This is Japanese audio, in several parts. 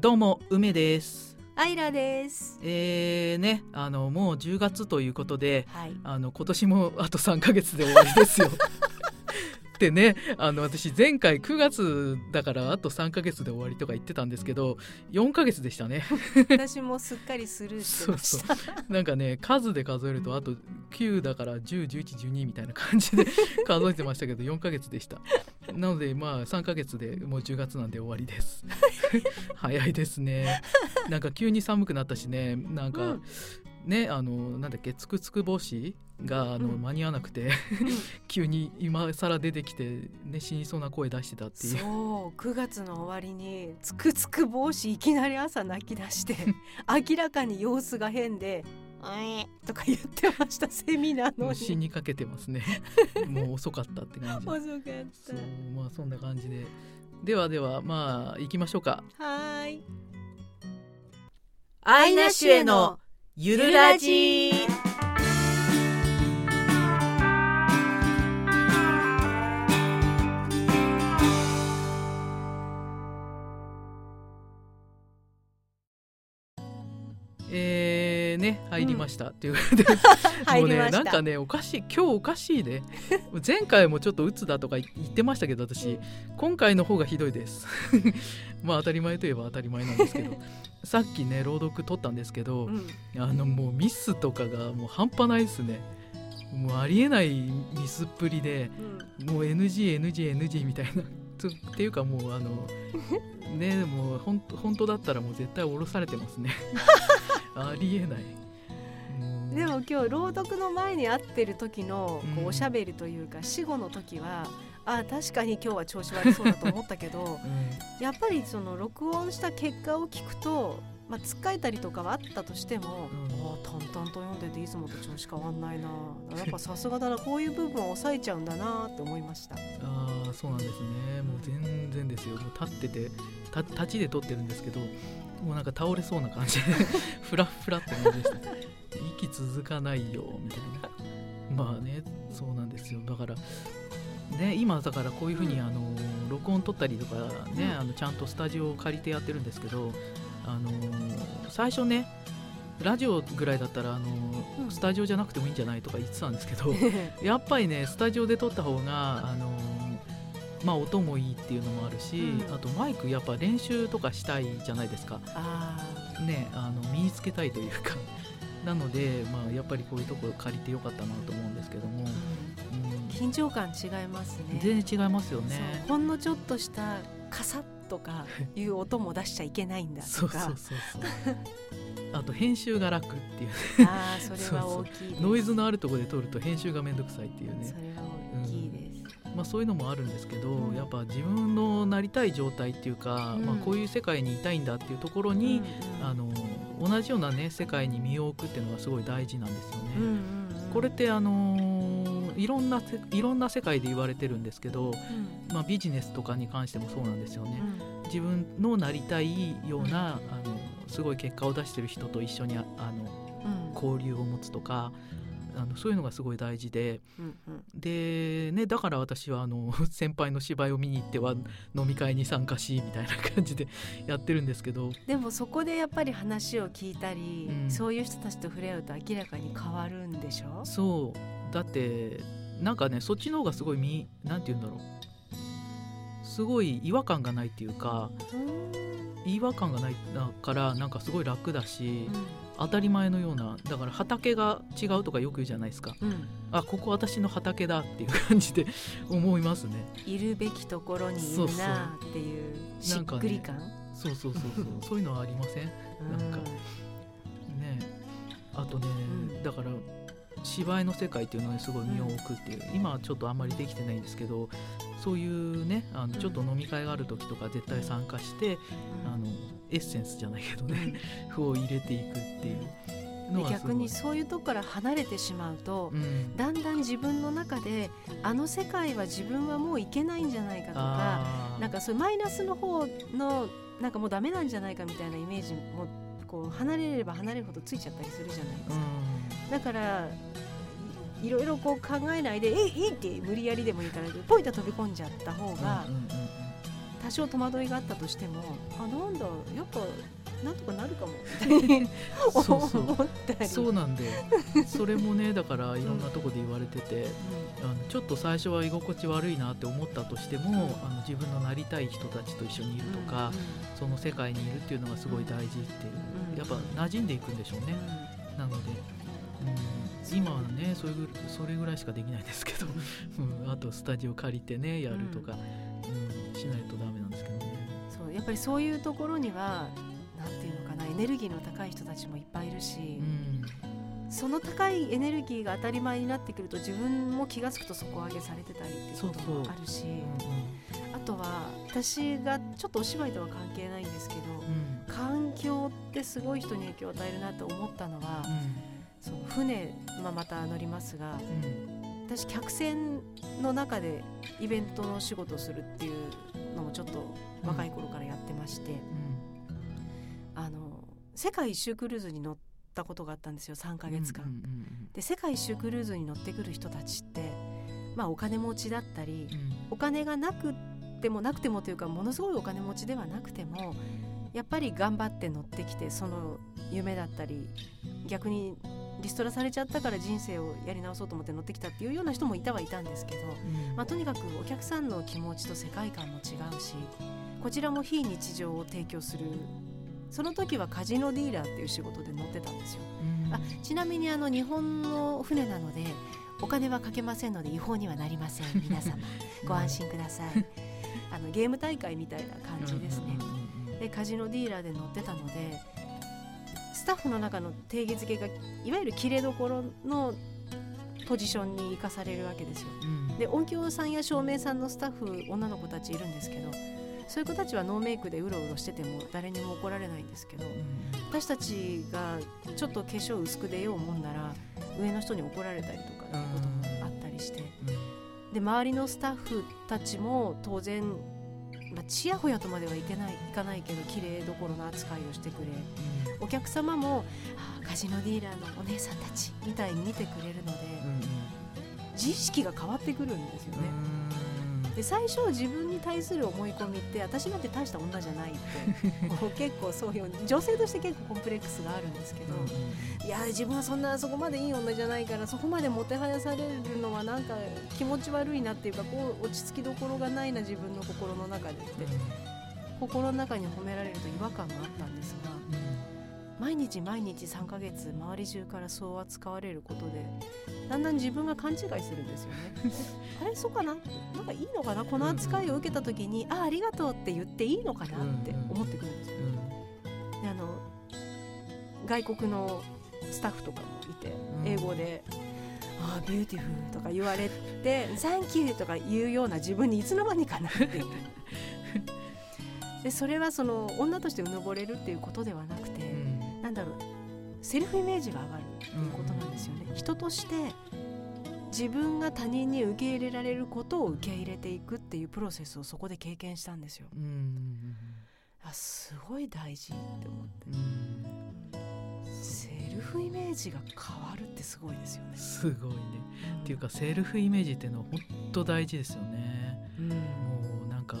どうも梅ですアイラです。えーねあのもう10月ということではい。あの今年もあと3ヶ月で終わりですよでねあの私前回9月だからあと3ヶ月で終わりとか言ってたんですけど4ヶ月でしたね。私もすっかりスルーしてました。なんかね数で数えるとあと9だから101112みたいな感じで数えてましたけど4ヶ月でした。なのでまあ3ヶ月でもう10月なんで終わりです。早いですね。なんか急に寒くなったしね。なんか、うんねあのなんだっけつくつく帽子があの、うん。間に合わなくて 急に今更出てきて、ね、死にそうな声出してたっていう。そう9月の終わりにつくつく帽子いきなり朝泣き出して 明らかに様子が変で「えとか言ってましたセミなのもう死ににかけてますね。もう遅かったって感じ。遅かっそうまあそんな感じで。ではではまあ行きましょうか。たはーい。アイナシュへのゆるラジ。入りました、っていう。ことで入りました。もうねなんかねおかしい今日おかしいね。前回もちょっと鬱だとか言ってましたけど私。今回の方がひどいです。まあ当たり前といえば当たり前なんですけど。さっきね朗読取ったんですけど、うん。あのもうミスとかがもう半端ないですね。もうありえないミスっぷりでうん。もう NGNGNG みたいな。つっていうかもうあのねもう本当だったらもう絶対降ろされてますね。ありえないでも今日朗読の前に会ってる時のこうおしゃべりというか死後の時はあ確かに今日は調子悪そうだと思ったけど うん。やっぱりその録音した結果を聞くと、まあ、つっかえたりとかはあったとしても、淡々と読んでていつもと調子変わんないな。やっぱさすがだなこういう部分を抑えちゃうんだなって思いました。ああそうなんですね。もう全然ですよ。もう立っててた立ちで撮ってるんですけどもうなんか倒れそうな感じで フラッフラって感じでした。息続かないよみたいな。まあねそうなんですよ。だからね今だからこういうふうにあの録音撮ったりとかね、うん。あのちゃんとスタジオを借りてやってるんですけどあの最初ねラジオぐらいだったらあの、うん。スタジオじゃなくてもいいんじゃないとか言ってたんですけど やっぱりねスタジオで撮った方があのまあ音もいいっていうのもあるし、うん。あとマイクやっぱ練習とかしたいじゃないですか。あねあの身につけたいというか。なのでまあやっぱりこういうとこ借りてよかったなと思うんですけども、ー、うん。うん。緊張感違いますね。全然違いますよね。ほんのちょっとしたカサッとかいう音も出しちゃいけないんだとか。あと編集が楽っていう。ああそれは大きいノイズのあるところで撮ると編集がめんどくさいっていうね。それは大きいです、まあ、そういうのもあるんですけど、うん。やっぱ自分のなりたい状態っていうか、うん。まあ、こういう世界にいたいんだっていうところに、うんあの同じようなね世界に身を置くっていうのがすごい大事なんですよね。うんうんうん。これってあのいろんなせいろんな世界で言われてるんですけど、うん。まあ、ビジネスとかに関してもそうなんですよね。うん。自分のなりたいような、あのすごい結果を出してる人と一緒にああのうん。交流を持つとかあのそういうのがすごい大事で。うんうん。でねだから私はあの 先輩の芝居を見に行っては飲み会に参加しみたいな感じで やってるんですけど。でもそこでやっぱり話を聞いたり、うん。そういう人たちと触れ合うと明らかに変わるんでしょ？そうだってなんかねそっちの方がすごいみなんて言うんだろう。すごい違和感がないっていうか違和感がないだからなんかすごい楽だし当たり前のようなだから畑が違うとかよく言うじゃないですか。うん、うんあここ私の畑だっていう感じで 思いますね。いるべきところにいるなっていうしっくり感？そうそう。そうそう そういうのはありません？なんか。ね。あとね、うん。だから芝居の世界っていうのにすごい身を置くっていう、今はちょっとあんまりできてないんですけどそういうねあのちょっと飲み会がある時とか絶対参加して、うん。あのエッセンスじゃないけどね を入れていくっていう逆にそういうとこから離れてしまうと、うん、だんだん自分の中であの世界は自分はもういけないんじゃないかとかなんかそういうマイナスの方のなんかもうダメなんじゃないかみたいなイメージもこう離れれば離れるほどついちゃったりするじゃないですか。だからいいろいろこう考えないで「えいい!」って無理やりでもいいからポイと飛び込んじゃった方がうんうんうんうん。多少戸惑いがあったとしてもあなんだやっぱなんとかなるかも。っ てそうそう。思ったり。そうなんでそれもねだからいろんなとこで言われてて、あのちょっと最初は居心地悪いなって思ったとしても、あの自分のなりたい人たちと一緒にいるとか、その世界にいるっていうのがすごい大事っていう、うんやっぱ馴染んでいくんでしょうね、なので、うん、今はねそれぐそれぐらいしかできないですけど、うん、あとスタジオ借りてねやるとか、うんしないとダメなんですけどね。そうやっぱりそういうところにはなんていうのかなエネルギーの高い人たちもいっぱいいるし、うん。その高いエネルギーが当たり前になってくると自分も気が付くと底上げされてたりっていうこともあるしあとは私がちょっとお芝居とは関係ないんですけどうん環境ってすごい人に影響を与えるなと思ったのはその船、まあ、また乗りますがうん私客船の中でイベントの仕事をするっていうのもちょっと若い頃からやってまして、あの世界一周クルーズに乗ったことがあったんですよ3ヶ月間。うんうんで世界一周クルーズに乗ってくる人たちって、まあ、お金持ちだったりうんうんお金がなくてもなくてもというかものすごいお金持ちではなくてもやっぱり頑張って乗ってきてその夢だったり逆にリストラされちゃったから人生をやり直そうと思って乗ってきたっていうような人もいたはいたんですけど、うん。まあ、とにかくお客さんの気持ちと世界観も違うしこちらも非日常を提供するその時はカジノディーラーっていう仕事で乗ってたんですよ。うん。あちなみにあの日本の船なのでお金はかけませんので違法にはなりません。皆様ご安心ください。あのゲーム大会みたいな感じですね。うんでカジノディーラーで乗ってたのでスタッフの中の定義づけがいわゆる切れどころのポジションに生かされるわけですよ。うん。で音響さんや照明さんのスタッフ女の子たちいるんですけどそういう子たちはノーメイクでうろうろしてても誰にも怒られないんですけど私たちがちょっと化粧薄く出ようもんなら上の人に怒られたりとかってこともあったりして。で周りのスタッフたちも当然、まあ、ちやほやとまではいけないいかないけど綺麗どころの扱いをしてくれ。お客様もあーカジノディーラーのお姉さんたちみたいに見てくれるので自意識が変わってくるんですよね。うん。で最初自分に対する思い込みって私なんて大した女じゃないって こう結構そういう女性として結構コンプレックスがあるんですけど、いや自分はそんなそこまでいい女じゃないからそこまでもてはやされるのはなんか気持ち悪いなっていうかこう落ち着きどころがないな自分の心の中でって心の中に褒められると違和感があったんですが毎日毎日3ヶ月周り中からそう扱われることでだんだん自分が勘違いするんですよね。あれそうかな？なんかいいのかな？この扱いを受けた時に、あありがとうって言っていいのかなって思ってくるんですよであの外国のスタッフとかもいてうん。英語で「ああ beautiful」とか言われて「 thank you」とか言うような自分にいつの間にかなって でそれはその女としてうぬぼれるっていうことではなくて、なんだろう。セルフイメージが上がるっていうことなんですよね、人として自分が他人に受け入れられることを受け入れていくっていうプロセスをそこで経験したんですよ。あすごい大事って思って。うん。セルフイメージが変わるってすごいですよね。すごいね。っていうかセルフイメージっていうのは本当大事ですよね。うん、もうなんか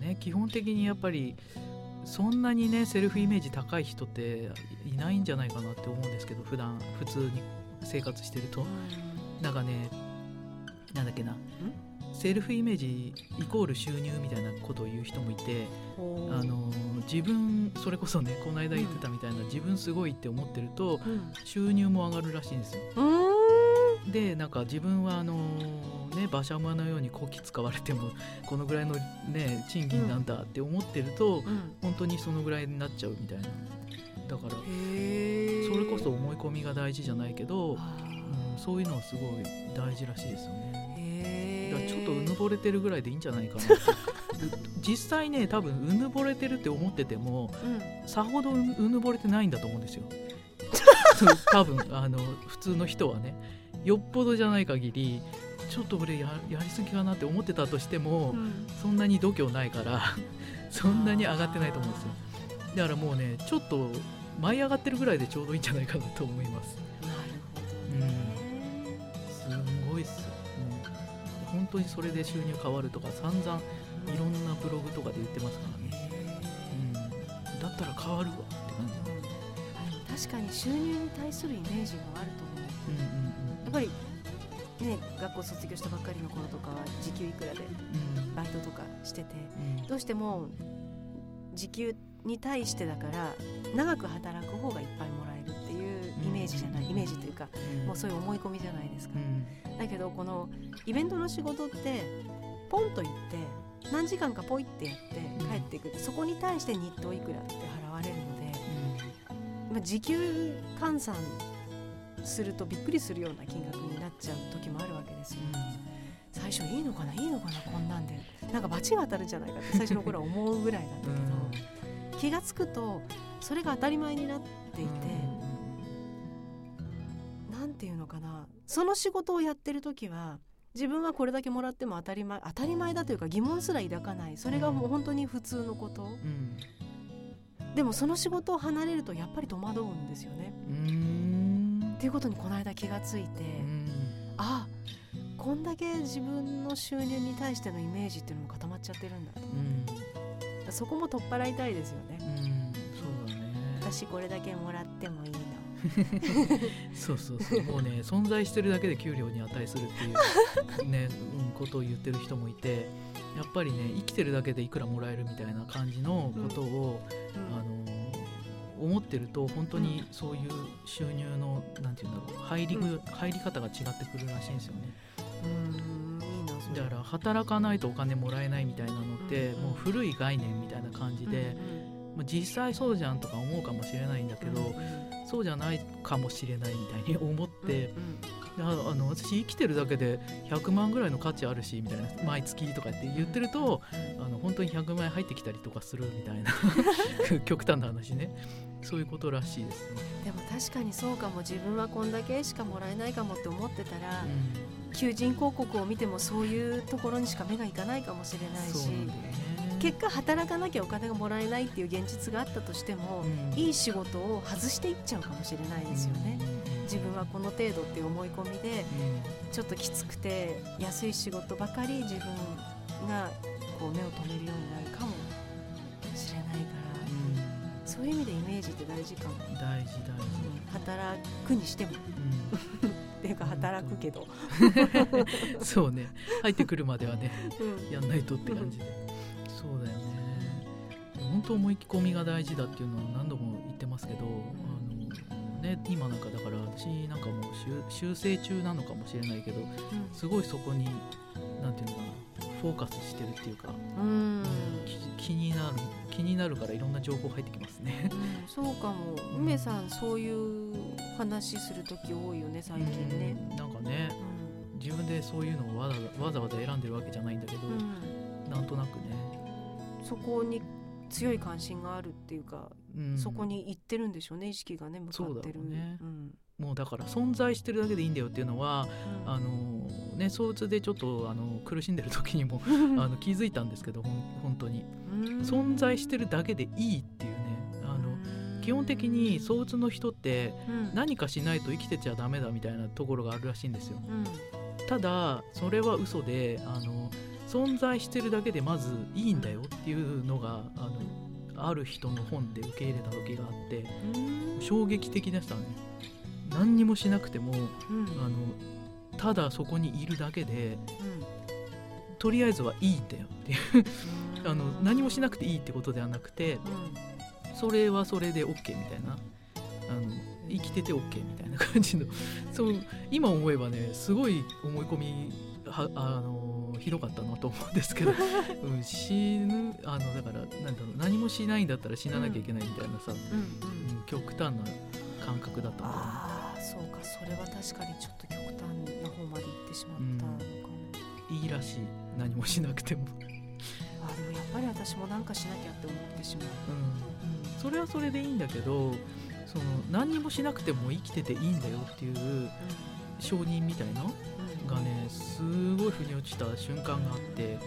ね基本的にやっぱりそんなにねセルフイメージ高い人っていないんじゃないかなって思うんですけど普段普通に生活してると。なんかねなんだっけな。セルフイメージイコール収入みたいなことを言う人もいてあの自分それこそねこの間言ってたみたいな、自分すごいって思ってるとうん。収入も上がるらしいんですよ。うーん。でなんか自分はあのね馬車馬のようにこき使われてもこのぐらいのね賃金なんだって思ってると、うん。本当にそのぐらいになっちゃうみたいな。だからへそれこそ思い込みが大事じゃないけど、あうん、そういうのはすごい大事らしいですよね。だからちょっとうーぬぼれてるぐらいでいいんじゃないかな 実際ね多分うぬぼれてるって思っててもうん。さほどううぬぼれてないんだと思うんですよ。多分あの普通の人はね。よっぽどじゃない限りちょっと俺ややりすぎかなって思ってたとしても、うん。そんなに度胸ないから そんなに上がってないと思うんですよ。だからもうねちょっと舞い上がってるぐらいでちょうどいいんじゃないかなと思います。なるほど。ねすんごいっす。よもう本当にそれで収入変わるとか散々いろんなブログとかで言ってますからね、うん、だったら変わるわって感じ、確かに収入に対するイメージもあると思う、うんうんうん、やっぱりね学校卒業したばっかりの頃とかは時給いくらでうん。バイトとかしててうん。どうしても時給に対してだから長く働く方がいっぱいもらえるっていうイメージじゃない、うん。イメージというかうん。もうそういう思い込みじゃないですか。う、ん。だけどこのイベントの仕事ってポンと行って何時間かポイってやって帰ってくる。そこに対して日当いくらって払われるので、まあ、時給換算するとびっくりするような金額になっちゃう時もあるわけですよ。最初いいのかないいのかなこんなんで。なんか罰が当たるんじゃないかって最初の頃は思うぐらいだったけど、気が付くとそれが当たり前になっていて、なんていうのかなその仕事をやってる時は自分はこれだけもらっても当たり前当たり前だというか疑問すら抱かない。それがもう本当に普通のこと、うん。でもその仕事を離れるとやっぱり戸惑うんですよね。うんっていうことにこの間気がついて、うん。あこんだけ自分の収入に対してのイメージっていうのも固まっちゃってるんだと。うん。そこも取っ払いたいですよね。うん。そうだね。私これだけもらってもいいの。そうそうそう。もうね 存在してるだけで給料に値するっていうね、うん、ことを言ってる人もいてやっぱりね生きてるだけでいくらもらえるみたいな感じのことを、あの思ってると本当にそういう収入のなんていうんだろう入り,、うん。入り方が違ってくるらしいんですよね。だから働かないとお金もらえないみたいなのって、うん。もう古い概念みたいな感じで、まあ、実際そうじゃんとか思うかもしれないんだけど、そうじゃないかもしれないみたいに 思って、ああの私生きてるだけで100万ぐらいの価値あるしみたいな毎月とかって言ってるとあの本当に100万円入ってきたりとかするみたいな 極端な話ね。そういうことらしいですね。でも確かにそうかも。自分はこんだけしかもらえないかもって思ってたら、う求人広告を見てもそういうところにしか目がいかないかもしれないし結果働かなきゃお金がもらえないっていう現実があったとしても、うん。いい仕事を外していっちゃうかもしれないですよね。自分はこの程度っていう思い込みでちょっときつくて安い仕事ばかり自分がこう目を留めるようになるかもしれないからうん。そういう意味でイメージって大事かも、うん大事大事、働くにしても。う っていうか働くけど、ん、そうね。入ってくるまではねうん。やんないとって感じでそうだよね。本当思い込みが大事だっていうのは何度も言ってますけど、あのね、今なんかだから私なんかもう修修正中なのかもしれないけどすごいそこになんていうのかなフォーカスしてるっていうか、うん、気になる気になるからいろんな情報入ってきますね。うん。そうかも。梅さんそういう話する時多いよね最近ね。うん。なんかね自分でそういうのをわざわざ選んでるわけじゃないんだけど、うんうん。なんとなくね、そこに強い関心があるっていうか、うん。そこに行ってるんでしょうね意識がね向かってる。うね。うん。もうだから存在してるだけでいいんだよっていうのはうん。あのね相うつでちょっとあの苦しんでる時にも あの気づいたんですけどほん本当に。うん。存在してるだけでいいっていうねあの基本的に相うつの人ってうん。何かしないと生きてちゃダメだみたいなところがあるらしいんですよ。うん。ただそれは嘘であの存在してるだけでまずいいんだよっていうのがあのある人の本で受け入れた時があってうん。衝撃的でしたね何にもしなくてもうん。あのただそこにいるだけでうん。とりあえずはいいんだよっていううん あの何もしなくていいってことではなくてうん。それはそれで OK みたいなあの生きてて OK みたいな感じの。そう今思えばねすごい思い込みはあのひどかったなと思うんですけど、うん、死ぬあのだからなんだろう何もしないんだったら死ななきゃいけないみたいなさ、うんうん。うん極端な感覚だったああそうかそれは確かにちょっと極端な方まで行ってしまったのかも、いいらしい。何もしなくても、あーでもやっぱり私もなんかしなきゃって思ってしまう、うん、それはそれでいいんだけどその何にもしなくても生きてていいんだよっていう承認みたいなうんがねすごい腑に落ちた瞬間があって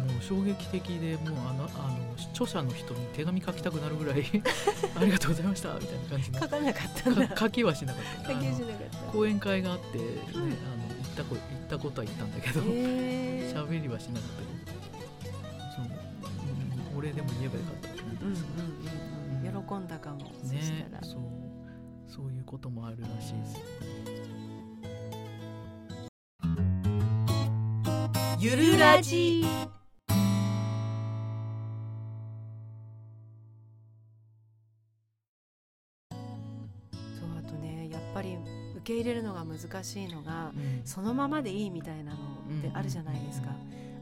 もう衝撃的でもうあのあの著者の人に手紙書きたくなるぐらい ありがとうございましたみたいな感じの。書かなかったんだ。か書きはしなかった。書きはしあのなかった。講演会があって、ねん。あの行ったこ行ったことは行ったんだけど喋りはしなかったけど俺でも言えばよかったんうんうんうん。喜んだかも、ねそうそういうこともあるらしいですゆるラジ。そうあとねやっぱり受け入れるのが難しいのがうん。そのままでいいみたいなのってあるじゃないですか、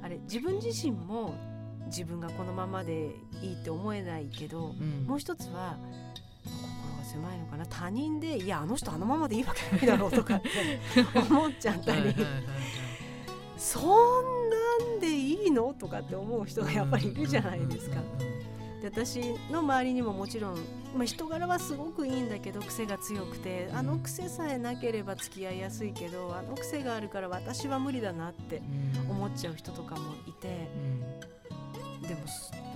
あれ自分自身も自分がこのままでいいって思えないけどうん。もう一つは心が狭いのかな。他人でいやあの人あのままでいいわけないだろうとか 思っちゃったりそんなんでいいの？とかって思う人がやっぱりいるじゃないですか。で私の周りにももちろん、まあ、人柄はすごくいいんだけど癖が強くてあの癖さえなければ付き合いやすいけどあの癖があるから私は無理だなってうん思っちゃう人とかもいて。うん。でも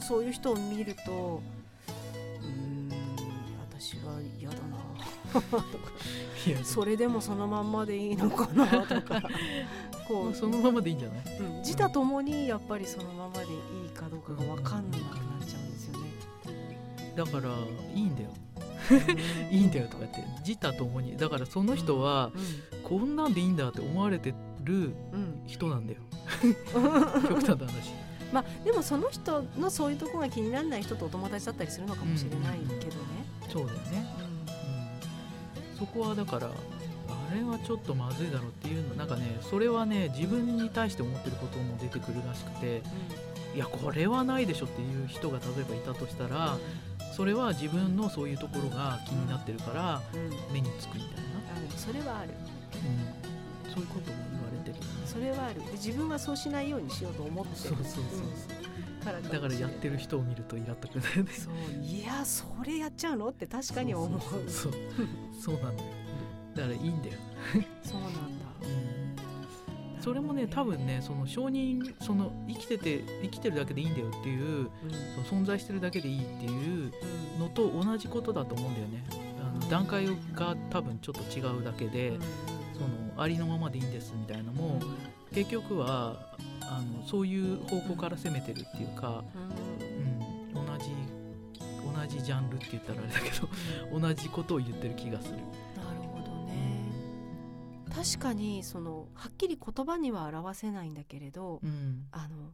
そそういう人を見るとうーん私は嫌だな それでもそのまんまでいいのかなとか。こう。そのままでいいんじゃない？うん。自他ともにやっぱりそのままでいいかどうかが分かんなくなっちゃうんですよね。だからいいんだよ。いいんだよとかって自他ともに。だからその人はこんなんでいいんだって思われてるうんうん人なんだよ。極端な話。まあでもその人のそういうところが気にならない人とお友達だったりするのかもしれないけどね。そうだよね、うん、そこはだからあれはちょっとまずいだろうっていうのなんかねそれはね自分に対して思ってることも出てくるらしくていやこれはないでしょっていう人が例えばいたとしたらそれは自分のそういうところが気になってるから目につくみたいな、それはある。うん、そういうことも言われてるよね。それはある。で自分はそうしないようにしようと思ってる。そうそうそうからだからやってる人を見るとイラっとくるよね。そう。いやそれやっちゃうの？って確かに思う。そうそう。そうそうなんだよ。だからいいんだよ、そうなんだ。それもね多分ねその承認その生きてて生きてるだけでいいんだよっていううん。その存在してるだけでいいっていううん。のと同じことだと思うんだよね。あの段階が多分ちょっと違うだけで、そのありのままでいいんですみたいなのも、結局はあのそういう方向から攻めてるっていうか、うんうん、同じ同じジャンルって言ったらあれだけど同じことを言ってる気がする。なるほどね。確かにそのはっきり言葉には表せないんだけれどうん。あの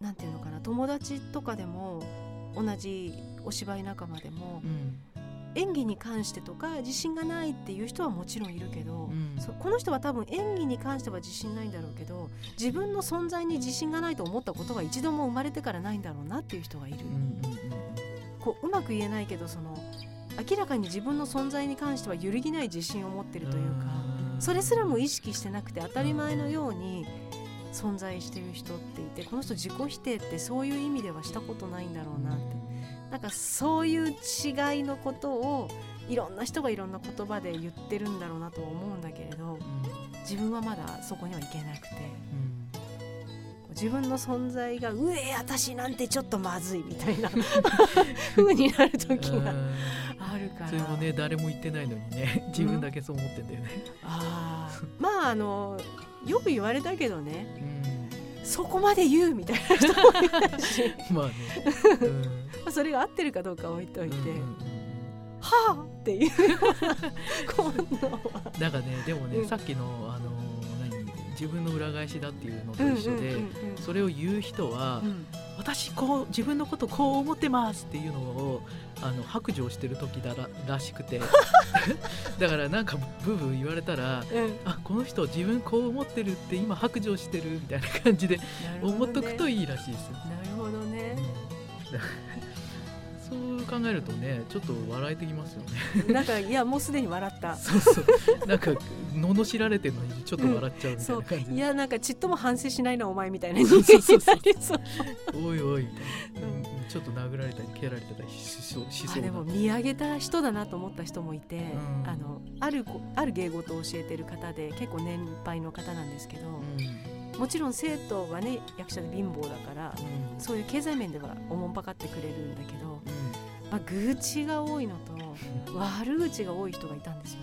なんていうのかな友達とかでも同じお芝居仲間でもうん演技に関してとか自信がないっていう人はもちろんいるけど、うん。この人は多分演技に関しては自信ないんだろうけど自分の存在に自信がないと思ったことが一度も生まれてからないんだろうなっていう人がいる、うんうんこううまく言えないけどその明らかに自分の存在に関しては揺るぎない自信を持ってるというかそれすらも意識してなくて当たり前のように存在してる人っていてこの人自己否定ってそういう意味ではしたことないんだろうなってなんかそういう違いのことをいろんな人がいろんな言葉で言ってるんだろうなとは思うんだけれど自分はまだそこにはいけなくて。自分の存在が「うえ私なんてちょっとまずい」みたいな。風になる時があるから。それもね誰も言ってないのにね自分だけそう思ってんだよね。あー。まああのよく言われたけどね。うんそこまで言うみたいな人もいたし。まあね。う んまあそれが合ってるかどうかは置いといて、うんうんうんはあっていう。今度は。なんかねでもね、うん。さっきのあの何自分の裏返しだっていうのと一緒で、それを言う人は、うん。私こう自分のことこう思ってますっていうのをあの白状してる時だららしくて。だからなんかブーブー言われたらうん。あこの人自分こう思ってるって今白状してるみたいな感じで思っとくといいらしいですよ。なるほどね。そう考えるとねちょっと笑えてきますよね。なんかいやもうすでに笑った。そうそう。なんか罵られてるのにちょっと笑っちゃうみたいな感じ。で、いやなんかちっとも反省しないなお前みたいな。そうそうそうになりそう。おいおい。みたいな、うんうんちょっと殴られたり蹴られたりしそうしそうでも見上げた人だなと思った人もいて、うん。あのある子ある芸事を教えてる方で結構年配の方なんですけど、もちろん生徒はね役者で貧乏だからうんうん。そういう経済面ではおもんぱかってくれるんだけど、うんまあ、愚痴が多いのと悪口が多い人がいたんですよ。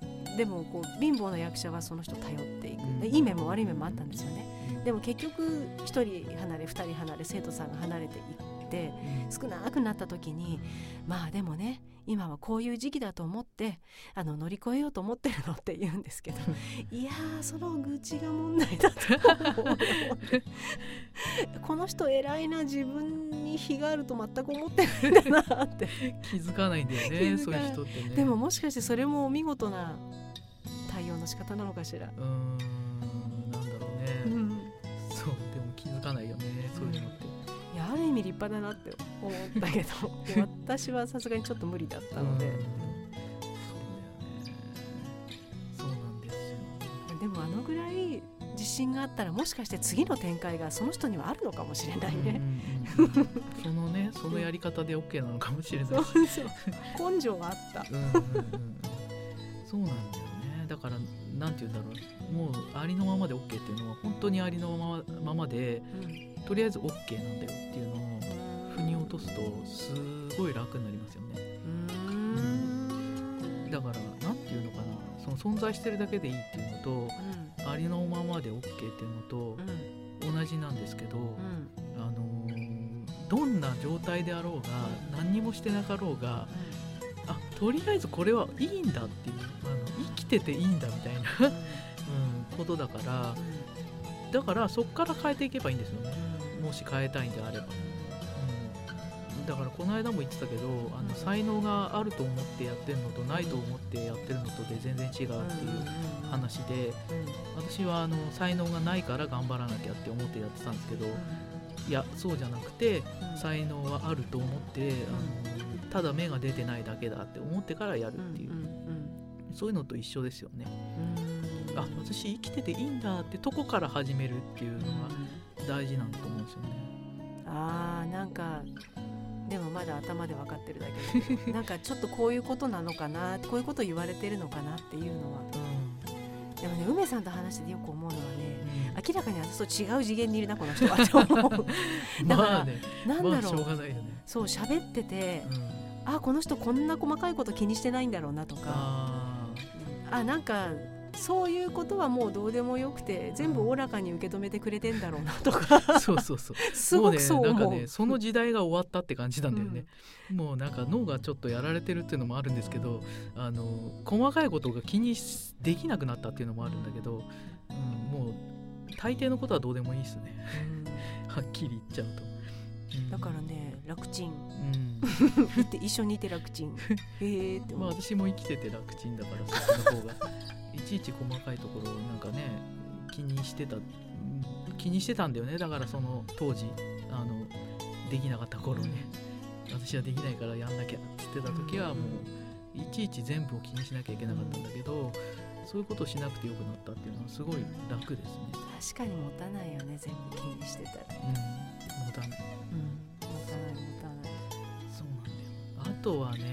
うん。でもこう貧乏な役者はその人頼っていく、うん。でいい面も悪い面もあったんですよね。でも結局1人離れ2人離れ生徒さんが離れていってうん。少なくなった時にまあでもね今はこういう時期だと思ってあの乗り越えようと思ってるのって言うんですけどいやーその愚痴が問題だとこの人偉いな自分に非があると全く思ってないんだなって。気づかないんだよ気ねそういいう人ってね。でももしかしてそれもお見事な対応の仕方なのかしら、うーんなんだろうね、うん、そうでも気づかないよ意味立派だなって思ったけど。で私はさすがにちょっと無理だったので。うん。そうだよねそうなんですよでもあのぐらい自信があったらもしかして次の展開がその人にはあるのかもしれないね。そのねそのやり方で OK なのかもしれない。根性があった。うんうんうんうん。そうなんだよね。だからなんて言うんだろう。もうありのままで OK っていうのは本当にありのままままでうんとりあえず OK なんだよっていうのを腑に落とすとすごい楽になりますよね。うーん。だからなんていうのかなその存在してるだけでいいっていうのとありのままで OK っていうのとうん同じなんですけど、うん。あのーどんな状態であろうが何にもしてなかろうがあとりあえずこれはいいんだっていうあの生きてていいんだみたいな、うん、ことだからだからそこから変えていけばいいんですよねもし変えたいんであれば、うん、だからこの間も言ってたけどあの才能があると思ってやってるのとないと思ってやってるのとで全然違うっていう話で私はあの才能がないから頑張らなきゃって思ってやってたんですけどいやそうじゃなくて才能はあると思ってあのただ芽が出てないだけだって思ってからやるっていう、そういうのと一緒ですよね。あ私生きてていいんだってとこから始めるっていうのが大事なんだと思うんですよね。あーなんかでもまだ頭で分かってるだけで。なんかちょっとこういうことなのかなこういうこと言われてるのかなっていうのは。でもね梅さんと話しててよく思うのはねうん。明らかに私と違う次元にいるなこの人は。って思う。だからまあねなんだろう。がないよね、そう喋っててうん。あこの人こんな細かいこと気にしてないんだろうなとか。ああなんかそういうことはもうどうでもよくて全部おおらかに受け止めてくれてんだろうなとか。ーそうそうそう。すごくそうもうねなん思う。かねその時代が終わったって感じなんだよね、もうなんか脳がちょっとやられてるっていうのもあるんですけどあの細かいことが気にしできなくなったっていうのもあるんだけど、うん、もう大抵のことはどうでもいいですね。うん。はっきり言っちゃうと、うん。だからね楽ちん。うん。一緒にいて楽ちん。へえってまあ思う、私も生きてて楽ちんだからそっちの方がいちいち細かいところをなんかね気にしてたうん気にしてたんだよね。だからその当時あのできなかった頃ね私はできないからやんなきゃって言ってた時はもういちいち全部を気にしなきゃいけなかったんだけどそういうことをしなくてよくなったっていうのはすごい楽ですね。確かに持たないよね全部気にしてたら、うん。もたない。うん、持たない持たない。そうなんだよ。あとはね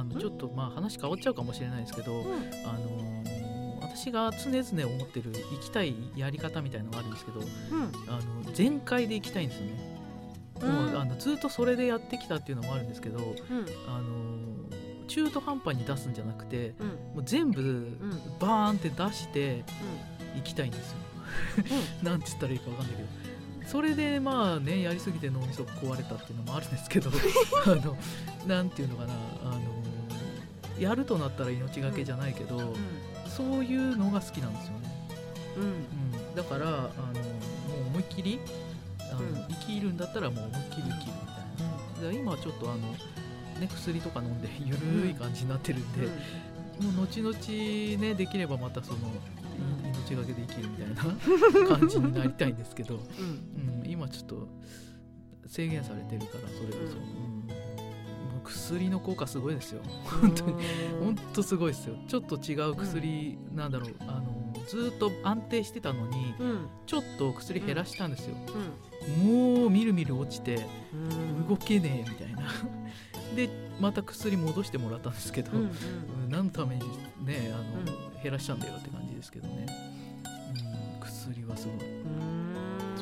あのちょっとまあ話変わっちゃうかもしれないですけど、うん。あのー私が常々思ってる生きたいやり方みたいのがあるんですけどうん。あの全開で生きたいんですよね、うん。もうあのずっとそれでやってきたっていうのもあるんですけど、うん。あのー中途半端に出すんじゃなくてうん。もう全部ん。バーンって出していきたいんですよ、なんて言ったらいいかわかんないけど。それでまあねやりすぎて脳みそ壊れたっていうのもあるんですけど あのなんていうのかなあのーやるとなったら命がけじゃないけど、うん。そういうのが好きなんですよね、うん。うん。うん、だからあのもう思いっきりあの、うん。生きるんだったらもう思いっきり生きるみたいな。だから今はちょっとあの、ね、薬とか飲んでゆるい感じになってるんで、もう後々ねできればまたそのい命がけで生きるみたいな 感じになりたいんですけど、うん。うん、今ちょっと制限されてるからそれこそ、薬の効果すごいですよ。本当に。ほんとすごいですよ。ちょっと違う薬、なんだろう。あのずっと安定してたのにうん。ちょっと薬減らしたんですよ、うん。もうみるみる落ちてうん。動けねえみたいな。でまた薬戻してもらったんですけど、うんうん。うん何のためにねあの、減らしたんだよって感じですけどね、うん、薬はすごい。うん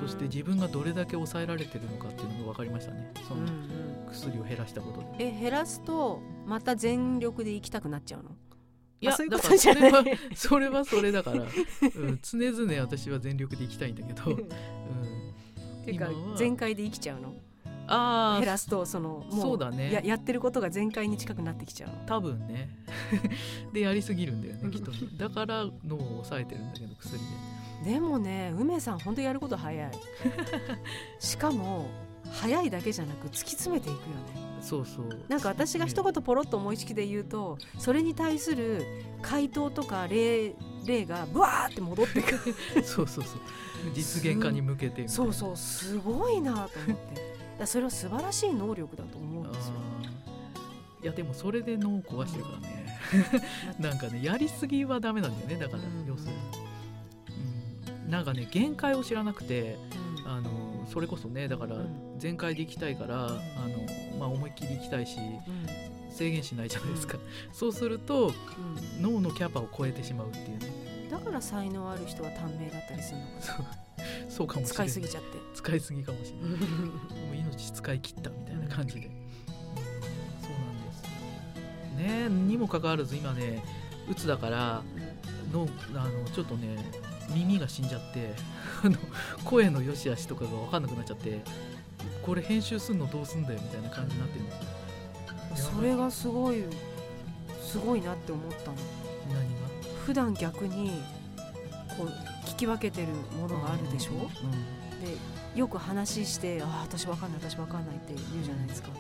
そして自分がどれだけ抑えられてるのかっていうのが分かりましたね。そのうんうん。薬を減らしたことで、え減らすとまた全力で行きたくなっちゃうの？いやだからそれは それはそれだから、うん、常々私は全力で行きたいんだけど、うん、っていうか全開で生きちゃうの？ああ減らすとそのもそうだね。ややってることが全開に近くなってきちゃうの？多分ね。でやりすぎるんだよねきっとね。だから脳を抑えてるんだけど薬ででもね梅さん本当やること早い。しかも早いだけじゃなく突き詰めていくよね。そうそう。なんか私が一言ポロッと思いつきで言うとそれに対する回答とか例例がブワーって戻ってくる。そうそうそう。実現化に向けてそうそうすごいなと思って。だそれは素晴らしい能力だと思うんですよ。いやでもそれで脳を壊してるからね。なんかねやりすぎはダメなんだよね。だから、うん。要するに、うん、なんかね限界を知らなくてうん。あのそれこそねだからうん。全開で行きたいから、あのまあ、思いっきり行きたいしうん。制限しないじゃないですか、そうするとうん。脳のキャパを超えてしまうっていうね。だから才能ある人は短命だったりするのかそう。そうかもしれない。使いすぎちゃって。使いすぎかもしれない。もう命使い切ったみたいな感じで、そうなんです。ねにもかかわらず今ねうつだからのあのちょっとね耳が死んじゃって あの声の良し悪しとかが分かんなくなっちゃってこれ編集すんのどうすんだよみたいな感じになってるんですよ。それがすごいすごいなって思ったの。何が？普段逆にこう聞き分けてるものがあるでしょ、うんでよく話して「ああ私わかんない私わかんない」って言うじゃないですか。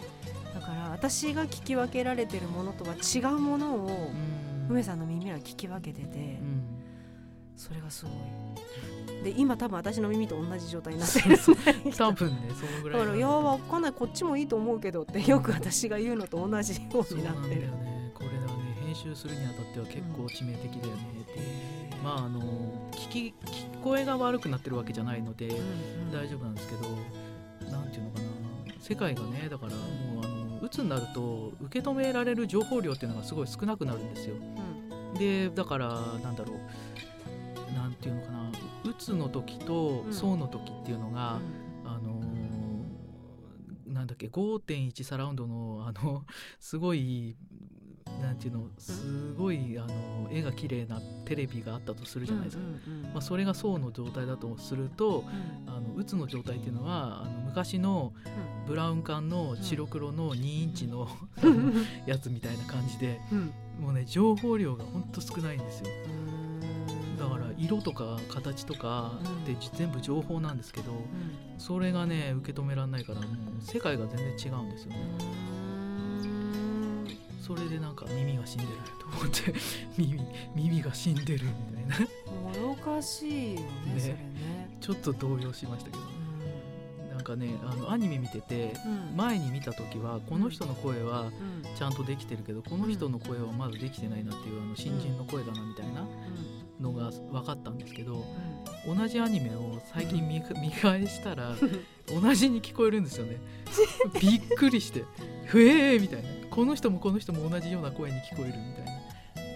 だから私が聞き分けられてるものとは違うものをうん。梅さんの耳は聞き分けててうんそれがすごい。で今多分私の耳と同じ状態になってる。んですね多分ねそのぐらいだから「いやわかんないこっちもいいと思うけど」ってよく私が言うのと同じようそうになってる。なんだよね。これはね編集するにあたっては結構致命的だよねってまああの聞き聞こえが悪くなってるわけじゃないので大丈夫なんですけどなんていうのかな。世界がねだからもうあの鬱になると受け止められる情報量っていうのがすごい少なくなるんですよ。うん。でだからなんだろうていうのかな鬱の時とうん。躁の時っていうのが、あのーなんだっけ5.1サラウンドのあのすごいなんていうのすごいあの絵が綺麗なテレビがあったとするじゃないですか、うんうんうんまあ、それが層の状態だとするとうん。あのうつの状態っていうのはあの昔のブラウン管の白黒の2インチのうん。やつみたいな感じでうん。もうね情報量がほんと少ないんですよ。うん色とか形とかって全部情報なんですけどうん。それがね受け止められないからもう世界が全然違うんですよね。うん。それでなんか耳が死んでると思って 耳耳が死んでるみたいな。もどかしいよねね。ね。ちょっと動揺しましたけど。なんかねあのアニメ見ててうん。前に見た時はこの人の声はうん。ちゃんとできてるけどこの人の声はまだできてないなっていうあの新人の声だなみたいなのが分かったんですけど同じアニメを最近見見返したら 同じに聞こえるんですよね。びっくりして「ふえー!」みたいな。この人もこの人も同じような声に聞こえるみたいな。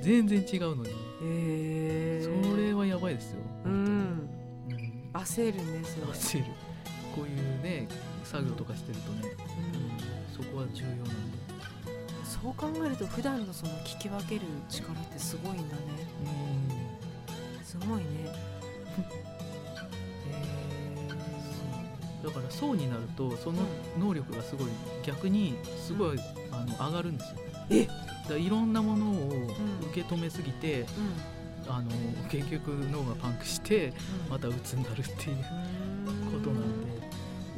全然違うのに。へえそれはやばいですよ、うん。うん、焦るねそれ。焦る。こういうね作業とかしてるとね、うん、そこは重要なんで、そう考えると普段のその聞き分ける力ってすごいんだね。うん。すごいね。だから層になるとその能力がすごい逆にすごい、あの上がるんですよ。え？だからいろんなものを受け止めすぎて、うん。あの結局脳がパンクしてまた鬱になるっていうことなんで。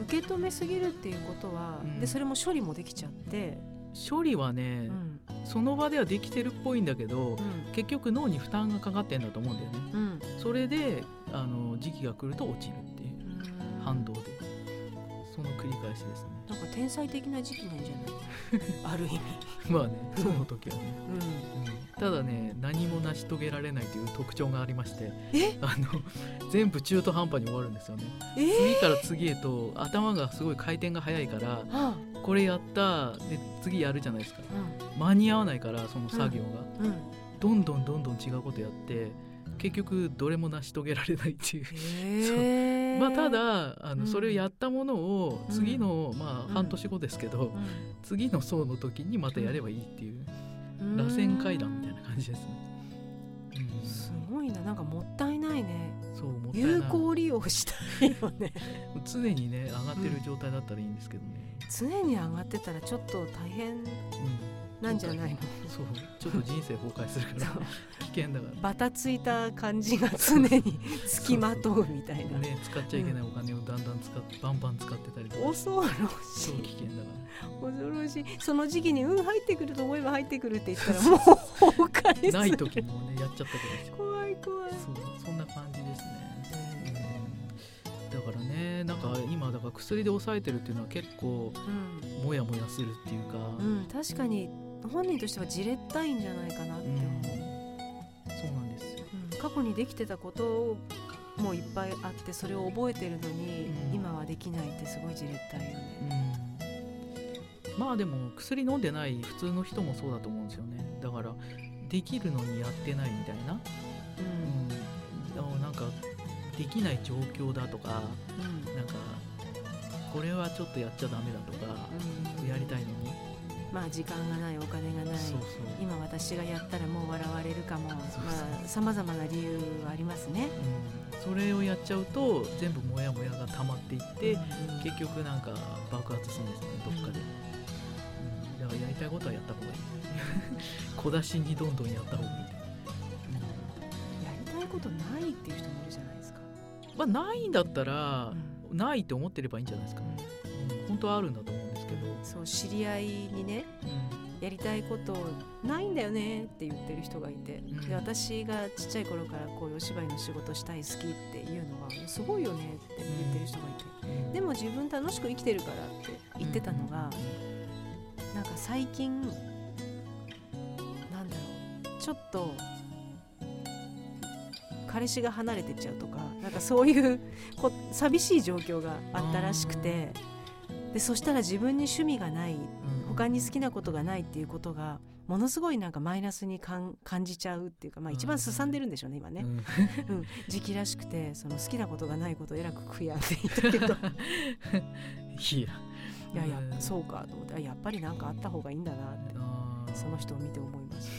受け止めすぎるっていうことは、うん。でそれも処理もできちゃって、処理はね、うん。その場ではできてるっぽいんだけどうん。結局脳に負担がかかってんだと思うんだよね。うんそれであの時期が来ると落ちるっていう反動で。その繰り返しですね。なんか天才的な時期なんじゃない？ある意味、まあねその時はね。うん。うんただね何も成し遂げられないという特徴がありましてえ？あの全部中途半端に終わるんですよね。えー？次から次へと頭がすごい回転が速いからあ。これやったで次やるじゃないですか。う間に合わないからその作業が、ん。うん。どんどんどんどん違うことやって結局どれも成し遂げられないっていう。へー。まあただあの、うん。それをやったものをうん次の、まうん。あ半年後ですけど、う次の層の時にまたやればいいっていう、ん。螺旋階段みたいな感じですね。うん。すごいな。なんかもったいないね。そうもったいない。有効利用したいよね。常にね上がってる状態だったらいいんですけどね、常に上がってたらちょっと大変。うんなんじゃないの？そうちょっと人生崩壊するから。危険だかバタついた感じが常につきまとうみたいな。らね使っちゃいけないお金をだんだん使ってバンバン使ってたりとか。恐ろし超い危険だから。恐ろしい。その時期に「うん入ってくると思えば入ってくる」って言ったらもう崩壊する。ない時もねやっちゃったとかして怖い怖い。そうそんな感じですね、うん、だからねなんか今だから薬で抑えてるっていうのは結構うん、モヤモヤするっていうか、うん、確かに本人としてはじれったいんじゃないかなって思う、そうなんですよ。うん過去にできてたこともいっぱいあってそれを覚えてるのに、うん。今はできないってすごいじれったいよね、うん。まあでも薬飲んでない普通の人もそうだと思うんですよね。だからできるのにやってないみたいな、うん。うん、なんかできない状況だとかうん。なんかこれはちょっとやっちゃダメだとか、うん。やりたいのに、まあ時間がないお金がない。今私がやったらもう笑われるかも。さまざまな理由はありますね。うん、それをやっちゃうと全部モヤモヤが溜まっていって、うん結局なんか爆発するんですよね。どっかで、うん、だからやりたいことはやった方がいい。小出しにどんどんやった方がいい、やりたいことないっていう人もいるじゃないですか。うんまあないんだったらう、ん。ないって思ってればいいんじゃないですか、うん、本当はあるんだと思うけど、そう知り合いにねうやりたいことないんだよねって言ってる人がいて、ん。で私がちっちゃい頃からこういうお芝居の仕事したい好きっていうのはすごいよねって言ってる人がいて、ん。でも自分楽しく生きてるからって言ってたのが、なんか最近なんだろうちょっと彼氏が離れてっちゃうとかなんかそういうこ寂しい状況があったらしくてでそしたら自分に趣味がないうん。他に好きなことがないっていうことがものすごいなんかマイナスに感感じちゃうっていうか、まあ、一番すさんでるんでしょうね今ね、うん。うん、時期らしくてその好きなことがないことをえらく悔やんでいたけど。いや。いやそうかと思ってあやっぱりなんかあった方がいいんだなってその人を見て思います。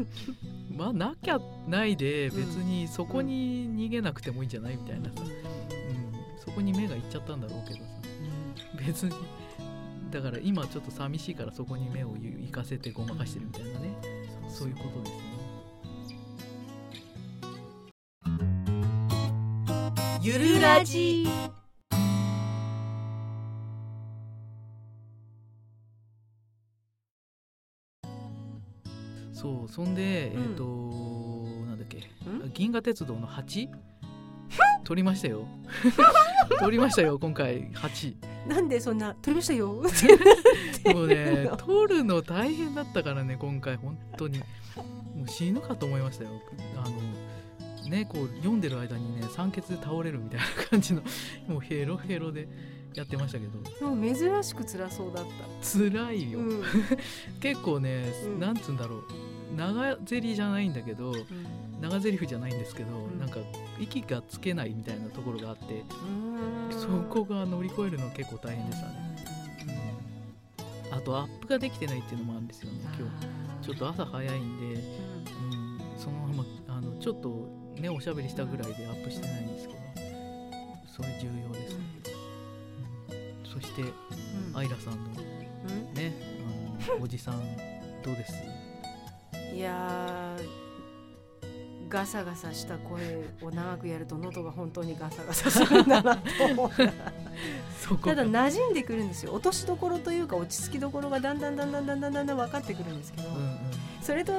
まあなきゃないで別にそこに逃げなくてもいいんじゃないみたいなさ、うん、そこに目がいっちゃったんだろうけどさ別に。だから今ちょっと寂しいからそこに目を行かせてごまかしてるみたいなね。そういう。ことですねゆるラジ。そう。そんで、うん。えっ、となんだっけ。ん？銀河鉄道の 8? 取りましたよ。取りましたよ今回。8なんでそんな撮りましたよ。もうね取るの大変だったからね今回本当に。もう死ぬかと思いましたよ。あのねこう読んでる間にね酸欠で倒れるみたいな感じのもうヘロヘロでやってましたけど。でも珍しく辛そうだった。辛いよ、うん。結構ね、うん。なんつうんだろう。長ゼリじゃないんだけど長ゼリフじゃないんですけど、ん。なんか息がつけないみたいなところがあって、うん。そこが乗り越えるの結構大変でしたね、あとアップができてないっていうのもあるんですよね今日。ちょっと朝早いんで、うん、そのままあのちょっとねおしゃべりしたぐらいでアップしてないんですけどそれ重要ですね、うん、そしてアイラさんのねあのおじさんどうです？いやーガサガサした声を長くやると喉が本当にガサガサするんだなと思うただ馴染んでくるんですよ落としどころというか落ち着きどころがだんだんだんだんだんだんだん分かってくるんですけど、うんうんそれと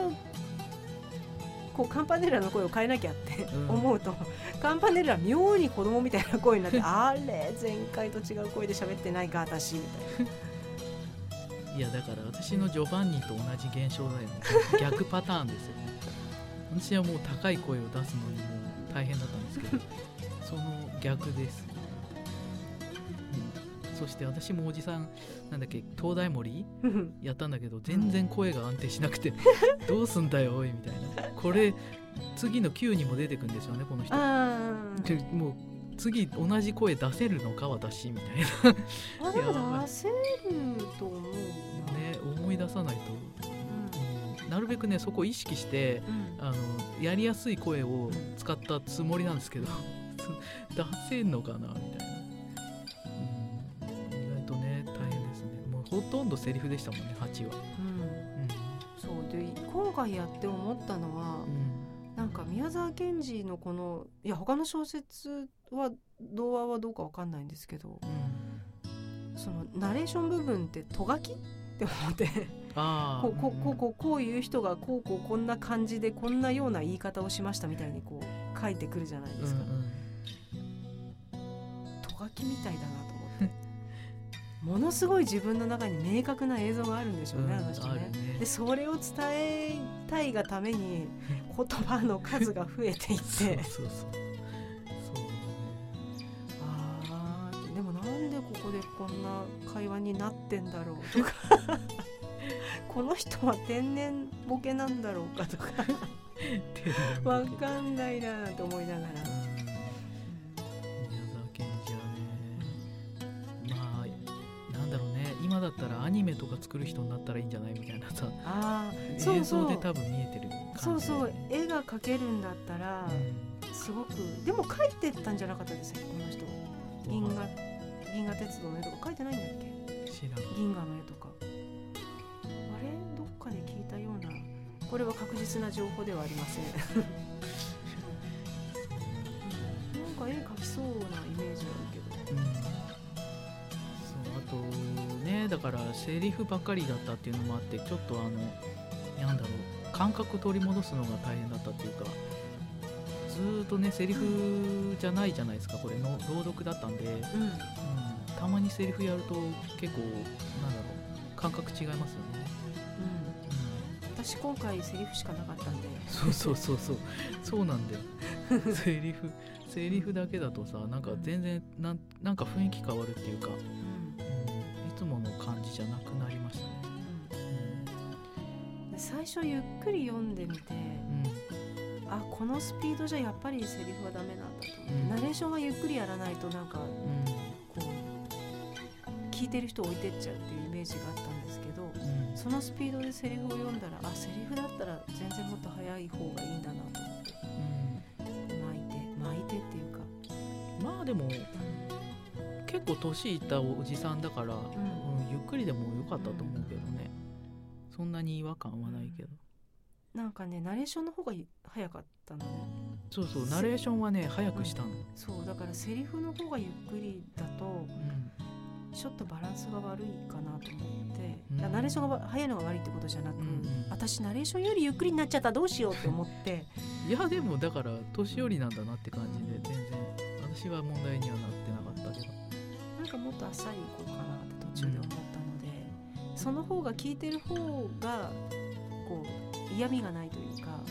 こうカンパネラの声を変えなきゃってうん思うと、カンパネラ妙に子供みたいな声になってあれ前回と違う声で喋ってないか私みたいないやだから私のジョバンニと同じ現象だよね逆パターンですよね私はもう高い声を出すのにもう大変だったんですけど その逆です、うん、そして私もおじさんなんだっけ東大森？やったんだけど全然声が安定しなくて どうすんだよおいみたいな。これ次の Q にも出てくんですよねこの人。もう次同じ声出せるのか私みたいな。ーあでも出せると思うな、ね思い出さないと、なるべくねそこを意識してうん。あのやりやすい声を使ったつもりなんですけど 出せんのかなみたいな、うん、意外とね大変ですね。もうほとんどセリフでしたもんね8は。うん。そうで今回やって思ったのはうん、うんなんか宮沢賢治のこのいや他の小説は童話はどうかわかんないんですけどそのナレーション部分ってとがきって思って。こうこうこうこういう人がこうこうこんな感じでこんなような言い方をしましたみたいにこう書いてくるじゃないですか。とがきみたいだなと思って。ものすごい自分の中に明確な映像があるんでしょうね、あの人ね。ね。でそれを伝えたいがために言葉の数が増えていって。そうそうそうでもなんでここでこんな会話になってんだろうとか。この人は天然ボケなんだろうかとか。わかんないななんて思いながら。うん。宮沢賢治はねまあなんだろうね。今だったらアニメとか作る人になったらいいんじゃないみたいなさ。あーそう映そう。像で多分見えてる感じそうそう。絵が描けるんだったらすごく。でも描いてったんじゃなかったですよこの人。うん銀河銀河鉄道の絵とか描いてないんだっけ？知らん。銀河の絵とか。あれ？どっかで聞いたような。これは確実な情報ではありません。なんか絵描きそうなイメージはあるけどうん。そうあとねだからセリフばっかりだったっていうのもあってちょっとあのなんだろう。感覚取り戻すのが大変だったっていうかずーっとねセリフじゃないじゃないですか。これの朗読だったんで、うん、うん。たまにセリフやると結構なんだろう。感覚違いますよね、うん。私今回セリフしかなかったんで。そうそうそうそう。そうなんだよ。セリフ。セリフだけだとさなんか全然なんなんか雰囲気変わるっていうか、うん。うん、いつもの感じじゃなくなりましたね。で最初ゆっくり読んでみてうんあこのスピードじゃやっぱりセリフはダメなんだと思って、うん。ナレーションはゆっくりやらないとなんかうんこう聞いてる人を置いてっちゃうっていうイメージがあったんですけどうん。そのスピードでセリフを読んだらあセリフだったら全然もっと速い方がいいんだなと思って。巻いて巻いてっていうか、うんまあでも結構年いったおじさんだから、うんゆっくりでもよかったと思うけどね、そんなに違和感はないけど、なんかねナレーションの方が早かったのね。そうそうナレーションはね早くしたの、そうだからセリフの方がゆっくりだとうん。ちょっとバランスが悪いかなと思って、うん。ナレーションが早いのが悪いってことじゃなく、うんうん。私ナレーションよりゆっくりになっちゃったどうしようって思って。いやでもだから年寄りなんだなって感じで全然私は問題にはなってなかったけど。なんかもっとあっさりいこうかなって途中で思ったので、その方が聞いてる方がこう嫌味がないというか、なんだ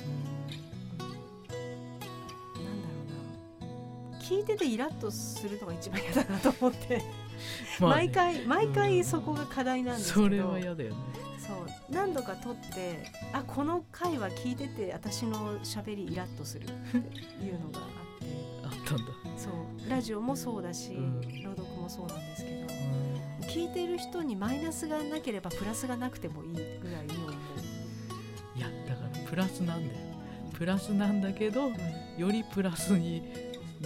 ろうな。聞いててイラッとするのが一番嫌だなと思って、まあね。毎回毎回そこが課題なんですけど。それは嫌だよね。そう。何度か撮ってあこの回は聞いてて私のしゃべりイラッとするっていうのがあって。あったんだ。そう。ラジオもそうだし、うん。朗読もそうなんですけど。聞いてる人にマイナスがなければプラスがなくてもいいぐらいに思う。いやだからプラスなんだよ。プラスなんだけどよりプラスに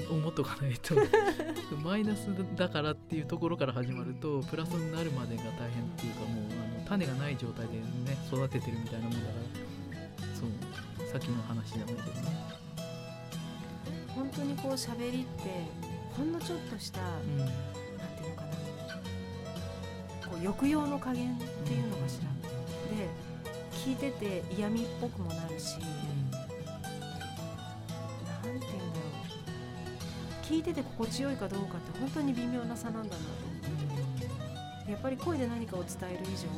思っとかないと。マイナスだからっていうところから始まるとプラスになるまでが大変っていうかもうあの種がない状態でね育ててるみたいなもんだから。そう。さっきの話じゃないけどね。本当にこう喋りってほんのちょっとした、うん。なんていうのかな。こう抑揚の加減っていうのかしら、で聞いてて嫌味っぽくもなるし、なんていうんだろう。聞いてて心地よいかどうかって本当に微妙な差なんだなと思って。やっぱり声で何かを伝える以上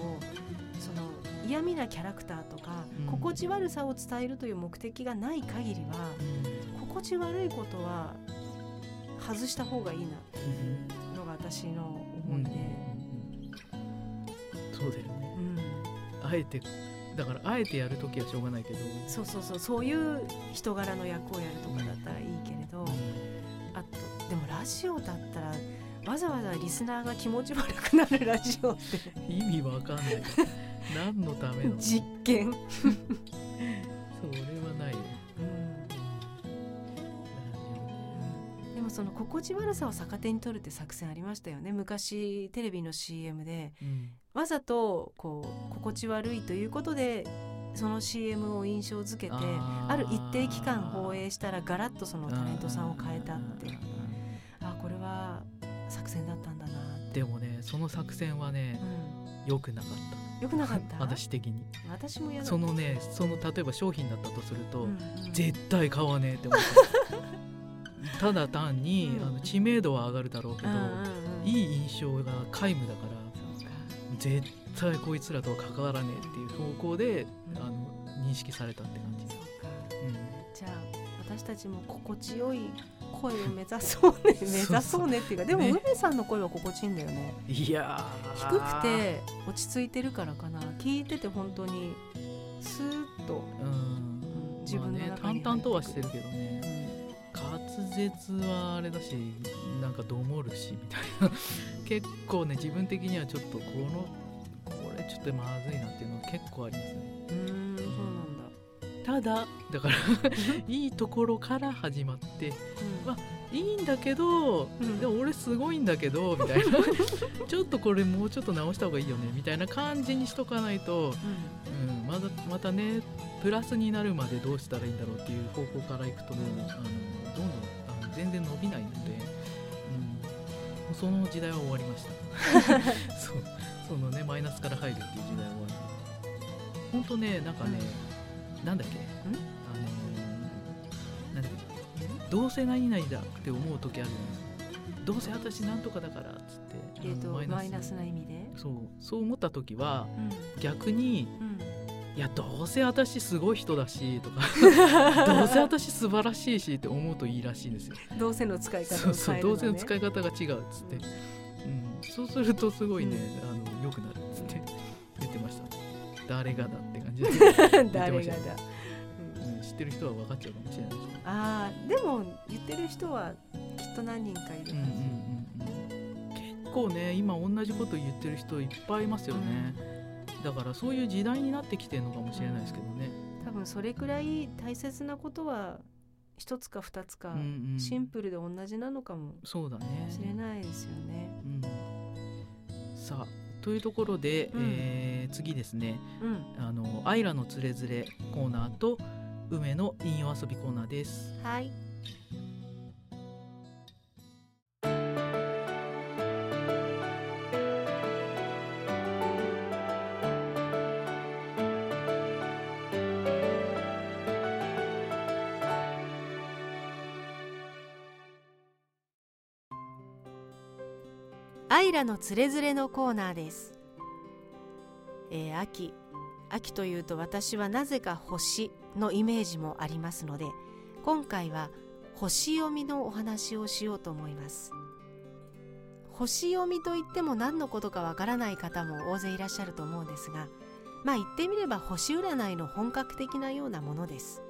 その嫌味なキャラクターとか、うん。心地悪さを伝えるという目的がない限りは心地悪いことは外した方がいいなっていうのが私の思いで、そうだよね。うん。あえてだからあえてやるときはしょうがないけど。そうそうそう。そういう人柄の役をやるとかだったらいいけれど、あとでもラジオだったらわざわざリスナーが気持ち悪くなるラジオって。意味わかんない。何のための？実験、それはないよ。でもその心地悪さを逆手に取るって作戦ありましたよね。昔テレビの CM で。うんわざとこう心地悪いということでその CM を印象づけてある一定期間放映したらガラッとそのタレントさんを変えたってあこれは作戦だったんだなでもねその作戦はねう良くなかっん、よくなかった？た 私的に。私も嫌だそのねその例えば商品だったとすると、うんうん。絶対買わねえって思った。ただ単に、うん。あの知名度は上がるだろうけど、いい印象が皆無だから絶対こいつらとは関わらねえっていう方向で、うん。あの認識されたって感じ、そうん。じゃあ私たちも心地よい声を目指そうね。目指そうねっていうかでもね。梅さんの声は心地いいんだよね。いや低ーくて落ち着いてるからかな。聞いてて本当にスーッと、うん。うん。自分のまあね中に淡々とはしてるけどうね。ん滑舌はあれだしなんかどもるしみたいな。結構ね自分的にはちょっとこのこれちょっとまずいなっていうのは結構ありますね。うーんそうただだから いいところから始まってなん。だ、いいんだけど、うん。でも俺すごいんだけどみたいな。ちょっとこれもうちょっと直した方がいいよねみたいな感じにしとかないと、うん。うん、まだまたねプラスになるまでどうしたらいいんだろうっていう方向からいくともうあのどんどんあの全然伸びないので、うん、その時代は終わりました。そう。そのねマイナスから入るっていう時代は終わり本当ねなんかね、なん。なんだっけ？どうせ何々だって思う時あるじゃないですかどうせ私なんとかだからっつってえー、とあのマイナスな意味で、そう。そう思った時はうん。逆にうん。いやどうせ私すごい人だしとか どうせ私素晴らしいしって思うといいらしいんですよ。どうせの使い方をそうそう変えるの、ね、どうせの使い方が違うっつって、うん、そうするとすごいね、あの良くなるっつって言ってました。誰がだって感じで、誰がだ、うん。うん。知ってる人は分かっちゃうかもしれない。ああでも言ってる人はきっと何人かいるは結構ね今同じこと言ってる人いっぱいいますよね、だからそういう時代になってきてるのかもしれないですけどね、多分それくらい大切なことは一つか二つかうんうん。シンプルで同じなのかもそうだね。しれないですよね。うん、さあというところで、うん。えー次ですね。うん、あの「アイラのつれづれ」コーナーと梅の引用遊びコーナーです。はい。アイラのつれづれのコーナーです。えー秋秋というと私はなぜか星のイメージもありますので今回は星読みのお話をしようと思います。星読みといっても何のことかわからない方も大勢いらっしゃると思うんですがまあ言ってみれば星占いの本格的なようなものです。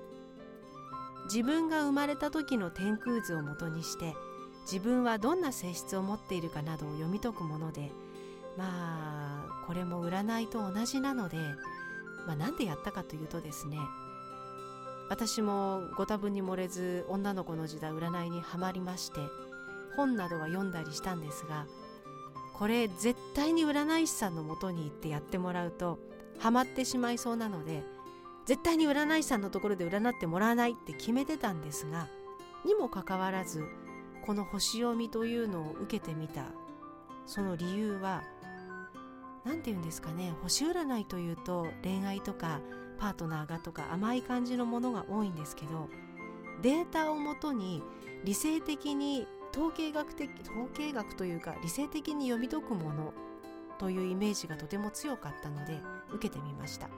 自分が生まれた時の天空図をもとにして自分はどんな性質を持っているかなどを読み解くものでまあこれも占いと同じなのでまあ、なんでやったかというとですね私もご多分に漏れず女の子の時代占いにはまりまして本などは読んだりしたんですがこれ絶対に占い師さんのもとに行ってやってもらうとハマってしまいそうなので絶対に占い師さんのところで占ってもらわないって決めてたんですがにもかかわらずこの星読みというのを受けてみた。その理由は何て言うんですかね星占いというと恋愛とかパートナーがとか甘い感じのものが多いんですけどデータをもとに理性的に統計学的統計学というか理性的に読み解くものというイメージがとても強かったので受けてみました。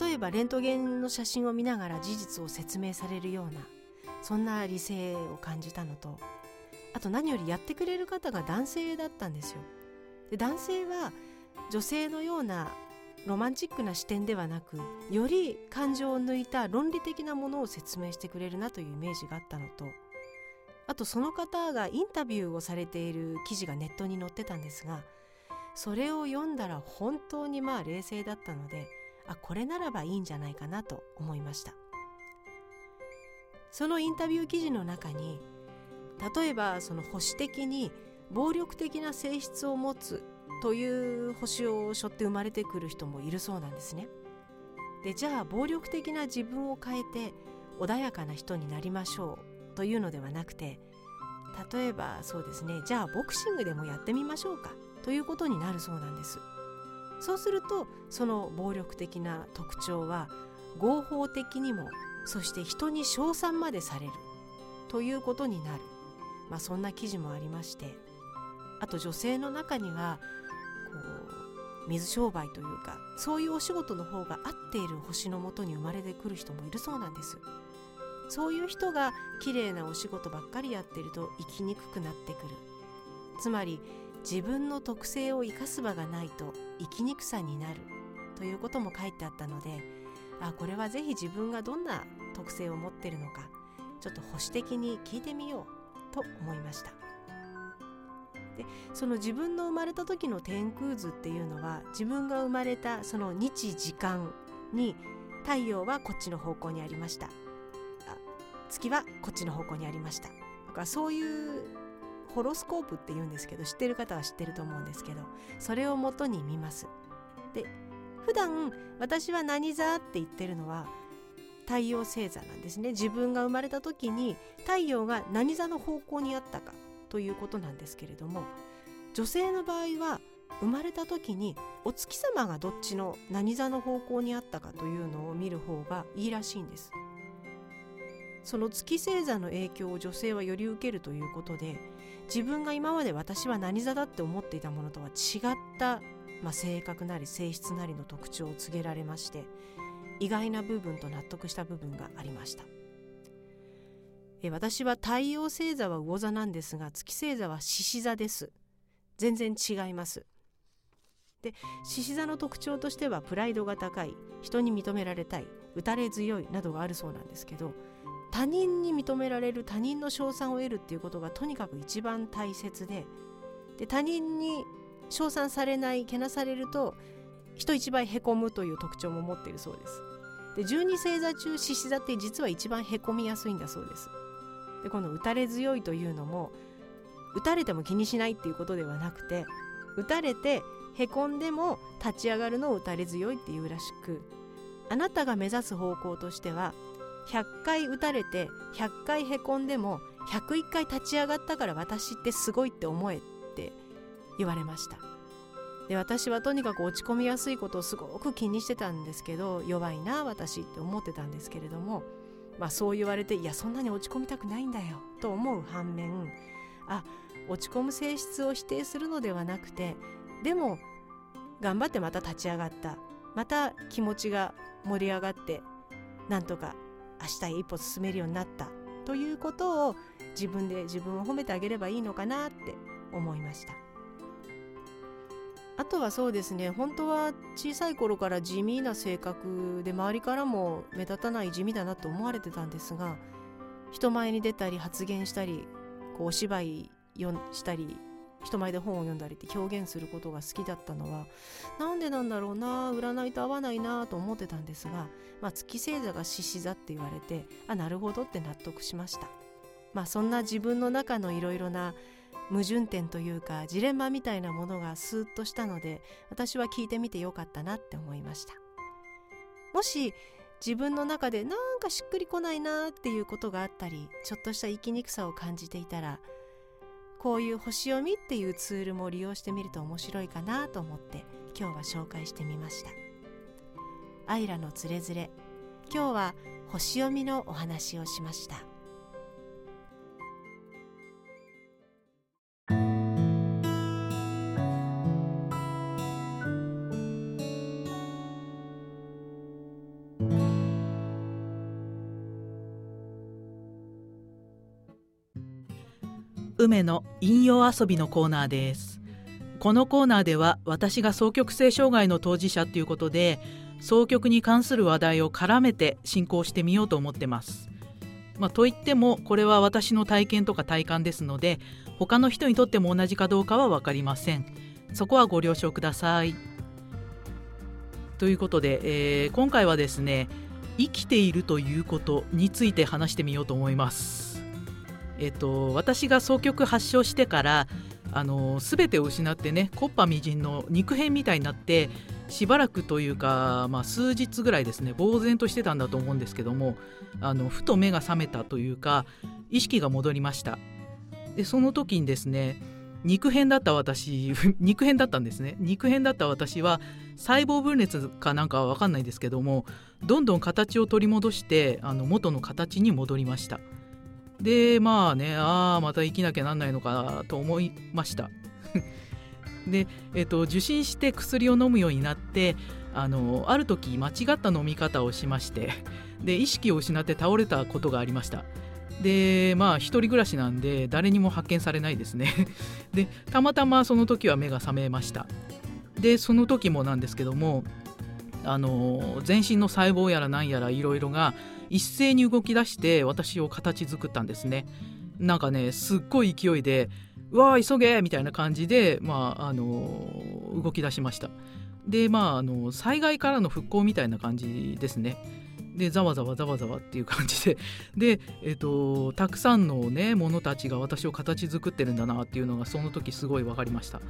例えばレントゲンの写真を見ながら事実を説明されるようなそんな理性を感じたのとあと何よりやってくれる方が男性だったんですよ。で男性は女性のようなロマンチックな視点ではなくより感情を抜いた論理的なものを説明してくれるなというイメージがあったのとあとその方がインタビューをされている記事がネットに載ってたんですがそれを読んだら本当にまあ冷静だったのであこれならばいいんじゃないかなと思いました。そのインタビュー記事の中に例えばその保守的に暴力的な性質を持つという星を背負って生まれてくる人もいるそうなんですね。でじゃあ暴力的な自分を変えて穏やかな人になりましょうというのではなくて例えばそうですねじゃあボクシングでもやってみましょうかということになるそうなんです。そうするとその暴力的な特徴は合法的にもそして人に称賛までされるということになる、まあ、そんな記事もありましてあと女性の中には水商売というかそういうお仕事の方が合っている星のもとに生まれてくる人もいるそうなんです。そういう人が綺麗なお仕事ばっかりやってると生きにくくなってくる。つまり自分の特性を生かす場がないと生きにくさになる。ということも書いてあったのであこれはぜひ自分がどんな特性を持ってるのかちょっと保守的に聞いてみようと思いました。でその自分の生まれた時の天空図っていうのは自分が生まれたその日時間に太陽はこっちの方向にありました。月はこっちの方向にありました。とかそういうホロスコープって言うんですけど知ってる方は知ってると思うんですけどそれをもとに見ます。で普段私は何座って言ってるのは太陽星座なんですね。自分が生まれた時に太陽が何座の方向にあったか。ということなんですけれども女性の場合は生まれた時にお月様がどっちの何座の方向にあったかというのを見る方がいいらしいんです。その月星座の影響を女性はより受けるということで自分が今まで私は何座だって思っていたものとは違った、まあ、性格なり性質なりの特徴を告げられまして意外な部分と納得した部分がありました。え私は太陽星座は魚座なんですが月星座は獅子座です。全然違います。で獅子座の特徴としてはプライドが高い人に認められたい打たれ強いなどがあるそうなんですけど他人に認められる他人の称賛を得るっていうことがとにかく一番大切でで他人に称賛されないけなされると人一倍へこむという特徴も持っているそうです。で12星座中獅子座って実は一番へこみやすいんだそうです。でこの打たれ強いというのも打たれても気にしないっていうことではなくて打たれてへこんでも立ち上がるのを打たれ強いっていうらしくあなたが目指す方向としては100回打たれて100回へこんでも101回立ち上がったから私ってすごいって思えって言われました。で私はとにかく落ち込みやすいことをすごく気にしてたんですけど弱いな私って思ってたんですけれどもまあ、そう言われていやそんなに落ち込みたくないんだよと思う反面あ落ち込む性質を否定するのではなくてでも頑張ってまた立ち上がったまた気持ちが盛り上がってなんとか明日へ一歩進めるようになったということを自分で自分を褒めてあげればいいのかなって思いました。あとはそうですね本当は小さい頃から地味な性格で周りからも目立たない地味だなと思われてたんですが人前に出たり発言したりこうお芝居したり人前で本を読んだりって表現することが好きだったのはなんでなんだろうな占いと合わないなと思ってたんですが、まあ、月星座が獅子座って言われてあなるほどって納得しました。まあ、そんな自分の中のいろいろな矛盾点というかジレンマみたいなものがスーッとしたので私は聞いてみてよかったなって思いました。もし自分の中でなんかしっくりこないなっていうことがあったりちょっとした生きにくさを感じていたらこういう星読みっていうツールも利用してみると面白いかなと思って今日は紹介してみました。アイラのつれづれ今日は星読みのお話をしました。梅の引用遊びのコーナーです。このコーナーでは私が双極性障害の当事者ということで双極に関する話題を絡めて進行してみようと思ってます。まあ、といってもこれは私の体験とか体感ですので他の人にとっても同じかどうかは分かりません。そこはご了承ください。ということで、えー、今回はですね生きているということについて話してみようと思います。えっと私が双極発症してからあの全てを失ってねコッパみじんの肉片みたいになってしばらくというか、まあ、数日ぐらいですね呆然としてたんだと思うんですけどもあのふと目が覚めたというか意識が戻りました。でその時にですね肉片だった私 肉片だったんですね。肉片だった私は細胞分裂かなんかは分かんないですけどもどんどん形を取り戻してあの元の形に戻りました。でまあねああまた生きなきゃなんないのかと思いました。で、えーと、受診して薬を飲むようになってあのある時間違った飲み方をしまして で意識を失って倒れたことがありました。でまあ一人暮らしなんで誰にも発見されないですね。でたまたまその時は目が覚めました。でその時もなんですけどもあの全身の細胞やら何やらいろいろが一斉に動き出して私を形作ったんですね。なんかねすっごい勢いでうわー急げみたいな感じで、まあ、あの動き出しました。でまああの災害からの復興みたいな感じですね。でざわざわざわざわっていう感じで。で、えーと、たくさんのねものたちが私を形作ってるんだなっていうのがその時すごい分かりました。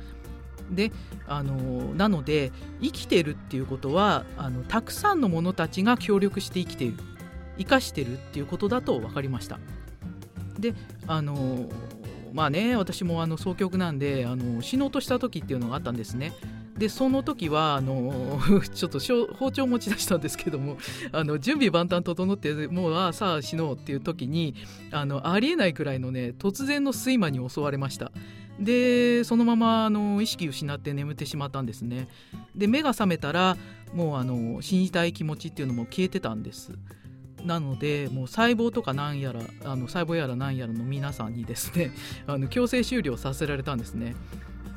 であのなので生きてるっていうことはあのたくさんのものたちが協力して生きている。生かしてるっていうことだと分かりました。であのまあね私もあの双極なんであの死のうとした時っていうのがあったんですね。でその時はあの ちょっと包丁持ち出したんですけどもあの準備万端整ってもうあさあ死のうっていう時にあのありえないくらいのね突然の睡魔に襲われました。でそのままあの意識失って眠ってしまったんですね。で目が覚めたらもうあの死にたい気持ちっていうのも消えてたんです。なのでもう細胞とか何やらあの細胞やら何やらの皆さんにですね あの強制終了させられたんですね。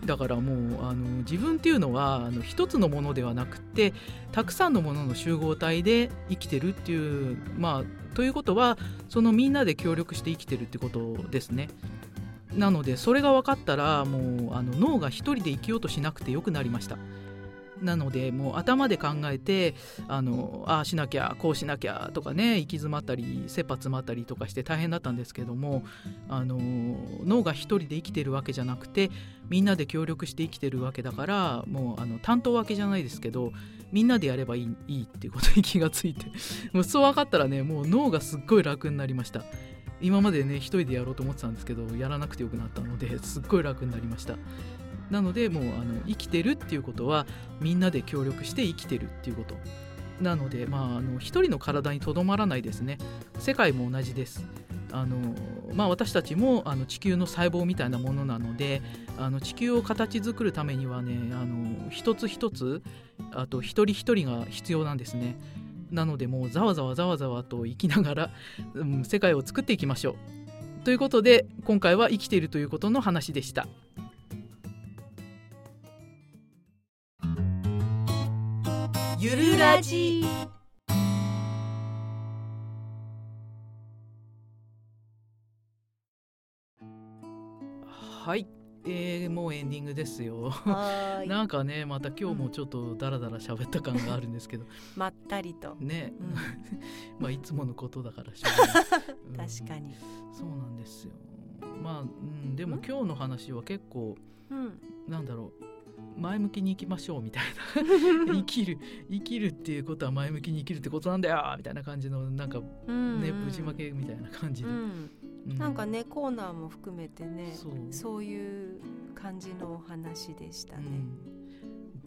だからもうあの自分っていうのはあの一つのものではなくてたくさんのものの集合体で生きてるっていうまあということはそのみんなで協力して生きてるってことですね。なのでそれが分かったらもうあの脳が一人で生きようとしなくてよくなりました。なのでもう頭で考えてあのああしなきゃこうしなきゃとかね行き詰まったり切羽詰まったりとかして大変だったんですけどもあの脳が一人で生きてるわけじゃなくてみんなで協力して生きてるわけだからもうあの担当分けじゃないですけどみんなでやればいいいいっていうことに気がついてもうそう分かったらねもう脳がすっごい楽になりました。今までね一人でやろうと思ってたんですけどやらなくてよくなったのですっごい楽になりましたなのでもうあの生きてるっていうことはみんなで協力して生きてるっていうこと。なのでまああの一人の体にとどまらないですね。世界も同じです。あのまあ、私たちもあの地球の細胞みたいなものなのであの地球を形作るためにはねあの一つ一つあと一人一人が必要なんですね。なのでもうざわざわざわざわと生きながら、うん、世界を作っていきましょう。ということで今回は生きているということの話でした。ゆるラジ。はい、えー、もうエンディングですよ。なんかねまた今日もちょっとダラダラ喋った感があるんですけど。まったりと。ね、うん、まあいつものことだからしょうがない、確かに。そうなんですよ。まあ、うん、でも今日の話は結構、うん、なんだろう前向きに生きましょうみたいな。生きる生きるっていうことは前向きに生きるってことなんだよ。みたいな感じのなんかね、うん。うん、ぶちまけみたいな感じで、うん。うん、なんかねコーナーも含めてねそう。いう感じのお話でしたね。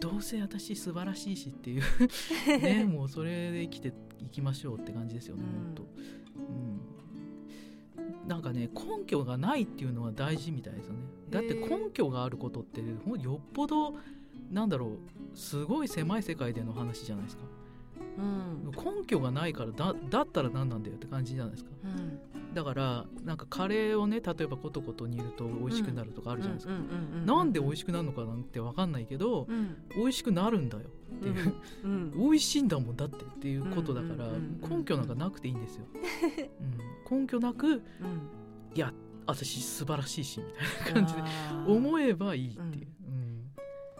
どうせ私素晴らしいしっていう。ねもうそれで生きていきましょうって感じですよね、うん、と、うん、なんかね根拠がないっていうのは大事みたいですよね。だって根拠があることってよっぽどなんだろうすごい狭い世界での話じゃないですか、うん、根拠がないからだだったら何なんだよって感じじゃないですか、だからなんかカレーをね例えばコトコト煮ると美味しくなるとかあるじゃないですか、なんで美味しくなるのかなんて分かんないけど、うん。美味しくなるんだよっていう、うん美味しいんだもんだってっていうことだから、根拠なんかなくていいんですよ、うん、根拠なくうん。いや私素晴らしいしみたいな感じで思えばいいっていう、うん。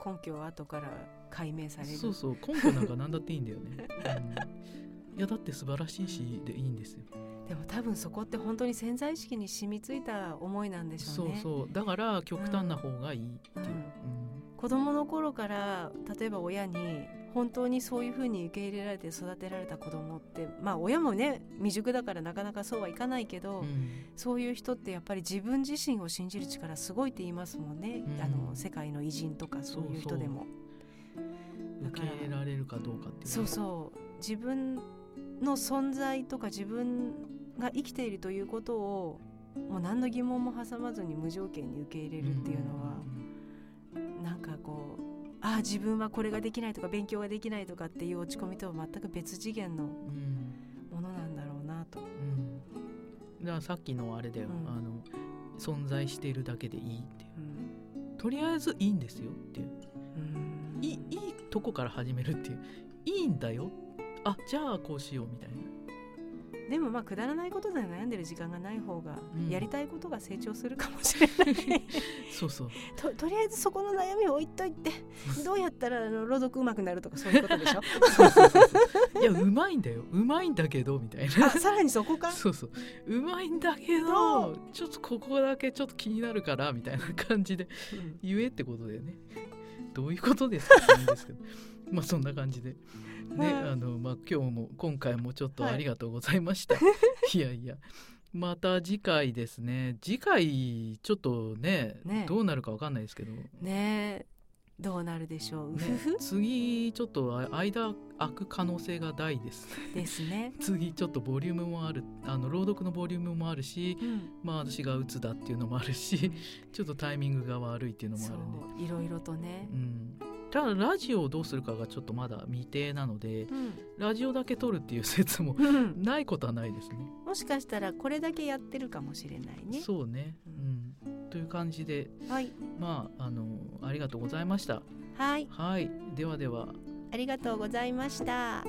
根拠は後から解明される。そうそう。根拠なんか何だっていいんだよね、うん、いやだって素晴らしいしでいいんですよ。でも多分そこって本当に潜在意識に染みついた思いなんでしょそううね。そうだから極端な方がいいっていう、うん。うん。子供の頃から例えば親に本当にそういうふうに受け入れられて育てられた子供ってまあ親もね未熟だからなかなかそうはいかないけど、うん。そういう人ってやっぱり自分自身を信じる力すごいって言いますもんね、うん。あの世界の偉人とかそういう人でも。だから。受け入れられるかどうかっていうそうそう。自分の存在とか自分が生きているということをもう何の疑問も挟まずに無条件に受け入れるっていうのは、なんかこうああ自分はこれができないとか勉強ができないとかっていう落ち込みとは全く別次元のうん。ものなんだろうなと。うん。だからさっきのあれだよ、うん。あの存在しているだけでいいっていう。うん。とりあえずいいんですよっていう。うん。いいいいとこから始めるっていう。いいんだよあじゃあこうしようみたいな。でもまあくだらないことで悩んでる時間がない方がうん。やりたいことが成長するかもしれない、そうそう。ととりあえずそこの悩みを置いといてどうやったらあの朗読うまくなるとかそういうことでしょ？そうそうそうそう。いやうまいんだよ。うまいんだけどみたいな。あさらにそこか？そうそう。うまいんだけどちょっとここだけちょっと気になるからみたいな感じでうん。言えってことだよね。どういうことですかって言うんですけど。まあそんな感じでね、はい。あのまあ今日も今回もちょっとありがとうございました、い、やいや。また次回ですね。次回ちょっとねね。どうなるかわかんないですけど、ね、どうなるでしょう、うふふ次ちょっとあ間空く可能性が大です。ですね、次ちょっとボリュームもある。あの朗読のボリュームもあるしうん、まあ私が鬱だっていうのもあるしちょっとタイミングが悪いっていうのもあそるんで。う。いろいろとね。う、ん、ただラジオをどうするかがちょっとまだ未定なのでうん。ラジオだけ撮るっていう説もうん、ないことはないですね。もしかしたらこれだけやってるかもしれないね。そうね、うん、という感じではい。まああのありがとうございました。はい。はい。ではでは。ありがとうございました